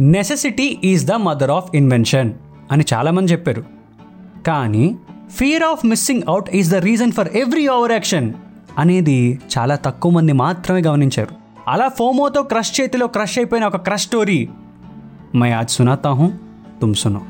Necessity is the mother of invention అని చాలామంది చెప్పారు. కానీ fear of missing out is the reason for every over action అనేది చాలా తక్కువ మంది మాత్రమే గమనించారు. అలా ఫోమోతో క్రష్ చేతిలో క్రష్ అయిపోయిన ఒక క్రష్ స్టోరీ. మై ఆజ్ సునాతా హూ తుమ్ సునో.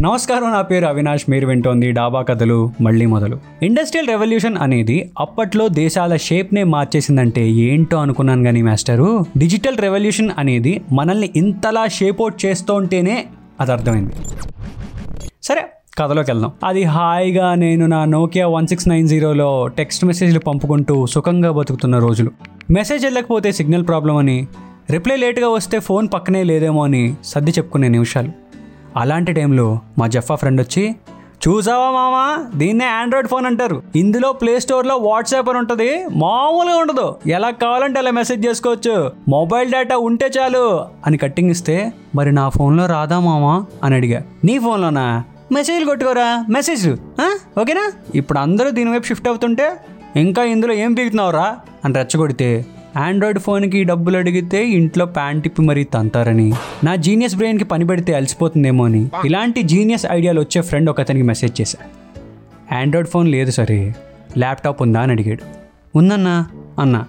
నమస్కారం నా పేరు అవినాష్. మీరు వింటోంది డాబా కథలు మళ్ళీ మొదలు. ఇండస్ట్రియల్ రెవల్యూషన్ అనేది అప్పట్లో దేశాల షేప్నే మార్చేసిందంటే ఏంటో అనుకున్నాను కానీ మాస్టరు. డిజిటల్ రెవల్యూషన్ అనేది మనల్ని ఇంతలా షేప్ అవుట్ చేస్తుంటేనే అది అర్థమైంది. సరే కథలోకి వెళ్దాం. అది హాయిగా నేను నా నోకియా వన్ సిక్స్ నైన్ జీరోలో టెక్స్ట్ మెసేజ్లు పంపుకుంటూ సుఖంగా బతుకుతున్న రోజులు. మెసేజ్ వెళ్ళకపోతే సిగ్నల్ ప్రాబ్లం అని రిప్లై లేట్గా వస్తే ఫోన్ పక్కనే లేదేమో అని సర్ది చెప్పుకునే నిమిషాలు. అలాంటి టైంలో మా జఫా ఫ్రెండ్ వచ్చి చూసావా మామా? దీన్నే ఆండ్రాయిడ్ ఫోన్ అంటారు. ఇందులో ప్లే స్టోర్లో వాట్సాప్ అని ఉంటుంది. మామూలుగా ఉండదు. ఎలా కావాలంటే అలా మెసేజ్ చేసుకోవచ్చు. మొబైల్ డేటా ఉంటే చాలు. అని కట్టింగ్ ఇస్తే మరి నా ఫోన్లో రాదా మామా? అని అడిగా. నీ ఫోన్లోనా మెసేజ్లు కొట్టుకోరా? మెసేజ్ ఓకేనా? ఇప్పుడు అందరూ దీని వైపు షిఫ్ట్ అవుతుంటే ఇంకా ఇందులో ఏం పీకుతున్నావురా అని రెచ్చగొడితే ఆండ్రాయిడ్ ఫోన్కి డబ్బులు అడిగితే ఇంట్లో ప్యాంట్ తిప్పి మరీ తంతారని. నా జీనియస్ బ్రెయిన్కి పని పెడితే అలసిపోతుందేమో అని. ఇలాంటి జీనియస్ ఐడియాలు వచ్చే ఫ్రెండ్ ఒక అతనికి మెసేజ్ చేశా. ఆండ్రాయిడ్ ఫోన్ లేదు సరే ల్యాప్టాప్ ఉందా అని అడిగాడు. ఉందన్నా అన్నా.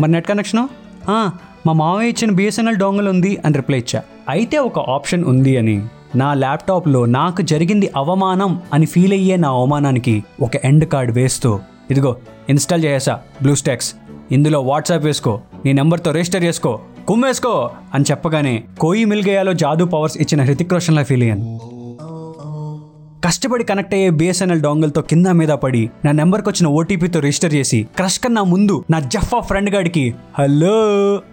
మరి నెట్ కనెక్షను మా మామయ్య ఇచ్చిన బిఎస్ఎన్ఎల్ డోంగల్ ఉంది అని రిప్లై ఇచ్చా. అయితే ఒక ఆప్షన్ ఉంది అని. నా ల్యాప్టాప్లో నాకు జరిగింది అవమానం అని ఫీల్ అయ్యే నా అవమానానికి ఒక ఎండ్ కార్డ్ వేస్తూ ఇదిగో ఇన్స్టాల్ చేసేసా బ్లూస్టాక్స్ ఇందులో వాట్సాప్ వేసుకో నీ నెంబర్తో రిజిస్టర్ చేసుకో కుమ్మేసుకో అని చెప్పగానే కోయి మిల్గయాలో జాదూ పవర్స్ ఇచ్చిన హృతిక్ రోషన్లా ఫీల్ అయ్యాను. కష్టపడి కనెక్ట్ అయ్యే బిఎస్ఎన్ఎల్ డోంగల్తో కింద మీద పడి నా నెంబర్కి వచ్చిన ఓటీపీతో రిజిస్టర్ చేసి క్రష్ కన్నా ముందు నా జఫా ఫ్రెండ్ గాడికి హలో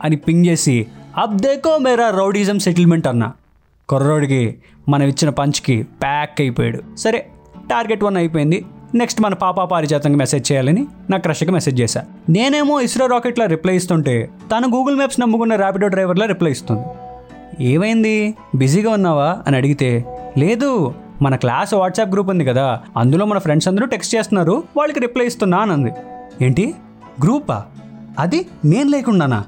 అని పింగ్ చేసి అబ్ దేకో మేరా రౌడిజం సెటిల్మెంట్ అన్న. కుర్రోడికి మనం ఇచ్చిన పంచ్కి ప్యాక్ అయిపోయాడు. సరే టార్గెట్ వన్ అయిపోయింది. నెక్స్ట్ మన పాపా పారిజాతంగా మెసేజ్ చేయాలని నా క్రష్కి మెసేజ్ చేశా. నేనేమో ఇస్రో రాకెట్లా రిప్లై ఇస్తుంటే తను గూగుల్ మ్యాప్స్ నమ్ముకున్న ర్యాపిడో డ్రైవర్లా రిప్లై ఇస్తుంది. ఏమైంది? బిజీగా ఉన్నావా? అని అడిగితే లేదు మన క్లాస్ వాట్సాప్ గ్రూప్ ఉంది కదా అందులో మన ఫ్రెండ్స్ అందరూ టెక్స్ట్ చేస్తున్నారు వాళ్ళకి రిప్లై ఇస్తున్నా అని అంది. ఏంటి? గ్రూపా? అది నేను లేకుండానా?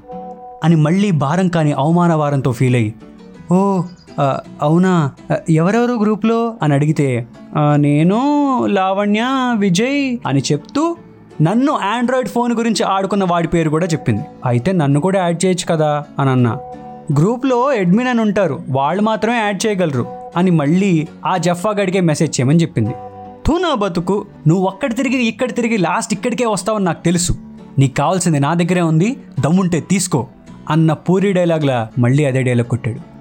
అని మళ్ళీ భారం కాని అవమాన వారంతో ఫీల్ అయ్యి ఓ అవునా? ఎవరెవరు గ్రూప్లో? అని అడిగితే నేను లావణ్య విజయ్ అని చెప్తూ నన్ను ఆండ్రాయిడ్ ఫోన్ గురించి ఆడుకున్న వాడి పేరు కూడా చెప్పింది. అయితే నన్ను కూడా యాడ్ చేయొచ్చు కదా? అని అన్నా. గ్రూప్లో అడ్మిన్ అని ఉంటారు. వాళ్ళు మాత్రమే యాడ్ చేయగలరు అని మళ్ళీ ఆ జఫా గడికే మెసేజ్ చేయమని చెప్పింది. తూ నా బతుకు నువ్వు అక్కడ తిరిగి ఇక్కడ తిరిగి లాస్ట్ ఇక్కడికే వస్తావని నాకు తెలుసు. నీకు కావాల్సింది నా దగ్గరే ఉంది దమ్ముంటే తీసుకో అన్న పూరి డైలాగ్లా మళ్ళీ అదే డైలాగ్ కొట్టాడు.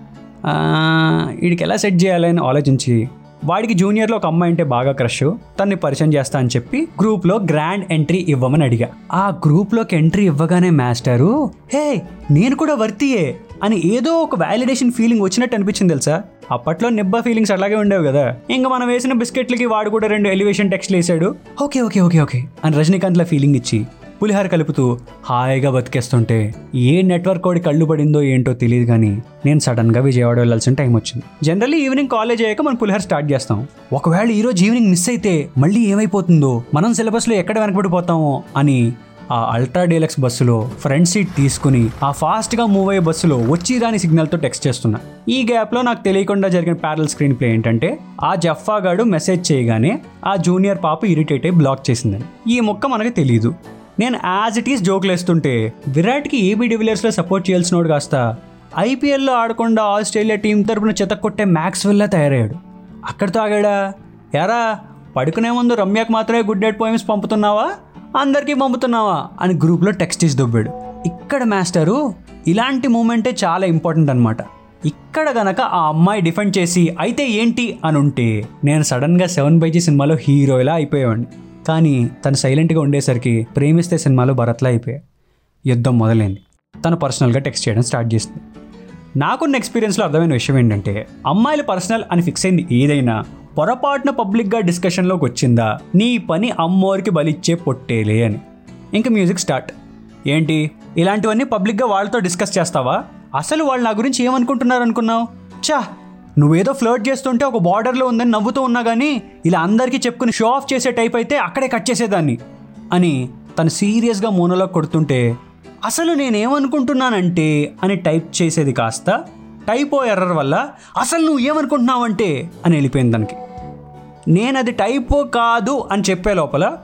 వీడికి ఎలా సెట్ చేయాలని ఆలోచించి వాడికి జూనియర్లో ఒక అమ్మాయి అంటే బాగా క్రష్ తన్ని పరిచయం చేస్తా అని చెప్పి గ్రూప్లో గ్రాండ్ ఎంట్రీ ఇవ్వమని అడిగా. ఆ గ్రూప్లోకి ఎంట్రీ ఇవ్వగానే మాస్టరు హే నేను కూడా వర్తియే అని ఏదో ఒక వ్యాలిడేషన్ ఫీలింగ్ వచ్చినట్టు అనిపించింది తెలుసా? అప్పట్లో నిబ్బా ఫీలింగ్స్ అలాగే ఉండేవి కదా. ఇంకా మనం వేసిన బిస్కెట్లకి వాడు కూడా రెండు ఎలివేషన్ టెక్స్ట్లు వేసాడు ఓకే ఓకే ఓకే ఓకే అని రజనీకాంత్ల ఫీలింగ్ ఇచ్చి పులిహార కలుపుతూ హాయిగా బతికేస్తుంటే ఏ నెట్వర్క్ కోడి కళ్ళు పడిందో ఏంటో తెలియదు కానీ నేను సడన్గా విజయవాడ వెళ్ళాల్సిన టైం వచ్చింది. జనరల్లీ ఈవినింగ్ కాలేజ్ అయ్యాక మనం పులిహార స్టార్ట్ చేస్తాం. ఒకవేళ ఈరోజు ఈవినింగ్ మిస్ అయితే మళ్ళీ ఏమైపోతుందో మనం సిలబస్లో ఎక్కడ వెనకబడిపోతామో అని ఆ అల్ట్రా డీలక్స్ బస్సులో ఫ్రంట్ సీట్ తీసుకుని ఆ ఫాస్ట్గా మూవ్ అయ్యే బస్సులో వచ్చి రాని సిగ్నల్తో టెక్స్ట్ చేస్తున్నా. ఈ గ్యాప్లో నాకు తెలియకుండా జరిగిన ప్యారల్ స్క్రీన్ ప్లే ఏంటంటే ఆ జఫ్ఫాగాడు మెసేజ్ చేయగానే ఆ జూనియర్ పాప ఇరిటేట్ అయి బ్లాక్ చేసిందని. ఈ మొక్క మనకు తెలియదు నేను యాజ్ ఇట్ ఈస్ జోకులు వేస్తుంటే విరాట్కి ఏబీ డివిలియర్స్లో సపోర్ట్ చేయాల్సినోడు కాస్త. ఐపీఎల్లో ఆడకుండా ఆస్ట్రేలియా టీం తరపున చెతక్కొట్టే మ్యాక్స్వెల్లా తయారయ్యాడు. అక్కడితో ఆగాడా? ఎరా పడుకునే ముందు రమ్యకు మాత్రమే గుడ్ నైట్ పోయిమ్స్ పంపుతున్నావా? అందరికీ పంపుతున్నావా? అని గ్రూప్లో టెక్స్ట్ ఇచ్చి దొబ్బాడు. ఇక్కడ మాస్టరు ఇలాంటి మూమెంటే చాలా ఇంపార్టెంట్ అనమాట ఇక్కడ గనక ఆ అమ్మాయి డిఫెండ్ చేసి అయితే ఏంటి? అని ఉంటే నేను సడన్గా సెవెన్ బైజీ సినిమాలో హీరోయిలా అయిపోయేవాడిని. కానీ తను సైలెంట్గా ఉండేసరికి ప్రేమిస్తే సినిమాలో భరత్లా అయిపోయాయి యుద్ధం మొదలైంది. తను పర్సనల్గా టెక్స్ట్ చేయడం స్టార్ట్ చేసింది. నాకున్న ఎక్స్పీరియన్స్లో అర్థమైన విషయం ఏంటంటే అమ్మాయిలు పర్సనల్ అని ఫిక్స్ అయింది ఏదైనా పొరపాటున పబ్లిక్గా డిస్కషన్లోకి వచ్చిందా నీ పని అమ్మోరికి బలిచ్చే పొట్టేలే అని. ఇంకా మ్యూజిక్ స్టార్ట్. ఏంటి ఇలాంటివన్నీ పబ్లిక్గా వాళ్ళతో డిస్కస్ చేస్తావా? అసలు వాళ్ళు నా గురించి ఏమనుకుంటున్నారు అనుకున్నావు చా నువ్వేదో ఫ్లర్ట్ చేస్తుంటే ఒక బార్డర్లో ఉందని నవ్వుతూ ఉన్నా కానీ ఇలా అందరికీ చెప్పుకుని షో ఆఫ్ చేసే టైప్ అయితే అక్కడే కట్ చేసేదాన్ని అని తను సీరియస్గా మోనోలో కొడుతుంటే అసలు నేనేమనుకుంటున్నానంటే అని టైప్ చేసేది కాస్త టైపో ఎర్రర్ వల్ల అసలు నువ్వు ఏమనుకుంటున్నావంటే అని వెళ్ళిపోయింది దానికి నేను అది టైపో కాదు అని చెప్పే లోపల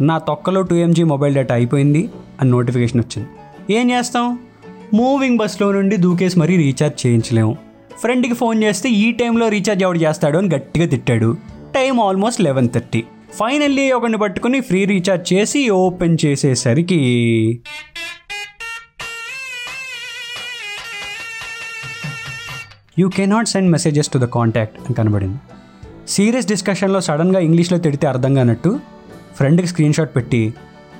నా తొక్కలో టూ ఎంజీ మొబైల్ డేటా అయిపోయింది అని నోటిఫికేషన్ వచ్చింది. ఏం చేస్తాం? మూవింగ్ బస్లో నుండి దూకేసి మరీ రీఛార్జ్ చేయించలేము ఫ్రెండ్కి ఫోన్ చేస్తే ఈ టైంలో రీఛార్జ్ ఎవడు చేస్తాడు అని గట్టిగా తిట్టాడు. Time almost eleven thirty. Finally ఒకరిని పట్టుకుని ఫ్రీ రీఛార్జ్ చేసి ఓపెన్ చేసేసరికి you cannot send messages to the contact అని కనబడింది. సీరియస్ డిస్కషన్లో సడన్గా ఇంగ్లీష్లో తిడితే అర్థం కానట్టు ఫ్రెండ్కి స్క్రీన్ షాట్ పెట్టి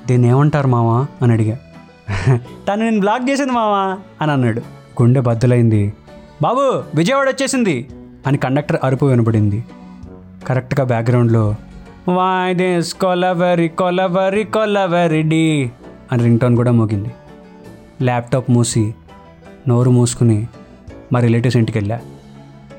దీన్ని ఏమంటారు మావా? అని అడిగా. తను నేను బ్లాక్ చేసింది మావా? అని అన్నాడు. గుండె బద్దలైంది. బాబు విజయవాడ వచ్చేసింది. అని కండక్టర్ అరుపు వినపడింది కరెక్ట్గా బ్యాక్గ్రౌండ్లో వాయిదేస్ కొలవరి కొలవరి కొలవరి డి అని రింగ్టోన్ కూడా మోగింది. ల్యాప్టాప్ మూసి నోరు మూసుకుని మా రిలేటివ్స్ ఇంటికి వెళ్ళా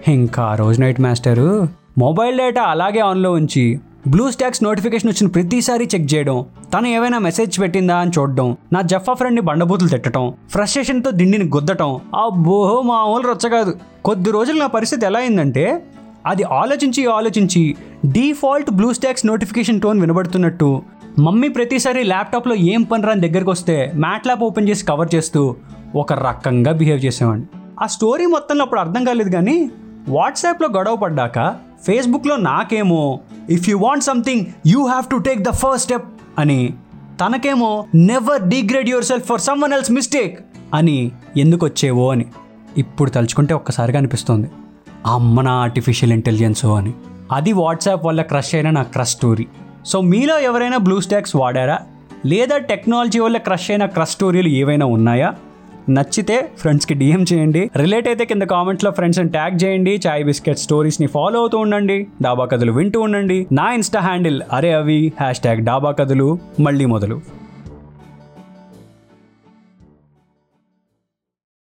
ఇంకా ఆ రోజు నైట్ మాస్టరు మొబైల్ డేటా అలాగే ఆన్లో ఉంచి బ్లూ స్టాక్స్ నోటిఫికేషన్ వచ్చిన ప్రతిసారి చెక్ చేయడం. తను ఏవైనా మెసేజ్ పెట్టిందా అని చూడడం నా జఫా ఫ్రెండ్ని బండబూతులు తిట్టడం ఫ్రస్ట్రేషన్తో దిండిని గుద్దటం అబ్బో మామూలు రొచ్చ కాదు. కొద్ది రోజులు నా పరిస్థితి ఎలా అయిందంటే అది ఆలోచించి ఆలోచించి default blue stocks notification tone వినబడుతున్నట్టు మమ్మీ ప్రతిసారి ల్యాప్టాప్లో ఏం పనిరా అని దగ్గరికి వస్తే మ్యాట్ ల్యాప్ ఓపెన్ చేసి కవర్ చేస్తూ ఒక రకంగా బిహేవ్ చేసేవాడిని. ఆ స్టోరీ మొత్తంలో అప్పుడు అర్థం కాలేదు కానీ వాట్సాప్లో గొడవ పడ్డాక ఫేస్బుక్లో నాకేమో if you want something you have to take the first step అని తనకేమో never degrade yourself for someone else mistake అని ఎందుకు వచ్చేవో అని. ఇప్పుడు తలుచుకుంటే ఒక్కసారిగా అనిపిస్తుంది. అమ్మ నా ఆర్టిఫిషియల్ ఇంటెలిజెన్సో అని. అది వాట్సాప్ వల్ల క్రష్ అయిన నా క్రష్ స్టోరీ. సో మీలో ఎవరైనా బ్లూ స్టాక్స్ వాడారా? లేదా టెక్నాలజీ వల్ల క్రష్ అయిన క్రష్ స్టోరీలు ఏవైనా ఉన్నాయా? నచ్చితే ఫ్రెండ్స్కి డిఎం చేయండి. రిలేట్ అయితే కింద కామెంట్స్లో ఫ్రెండ్స్ని ట్యాగ్ చేయండి. చాయ్ బిస్కెట్ స్టోరీస్ని ఫాలో అవుతూ ఉండండి. డాబా కథలు వింటూ ఉండండి. నా ఇన్స్టా హ్యాండిల్ అరే అవి. హ్యాష్ ట్యాగ్ డాబా కథలు. మళ్ళీ మొదలు.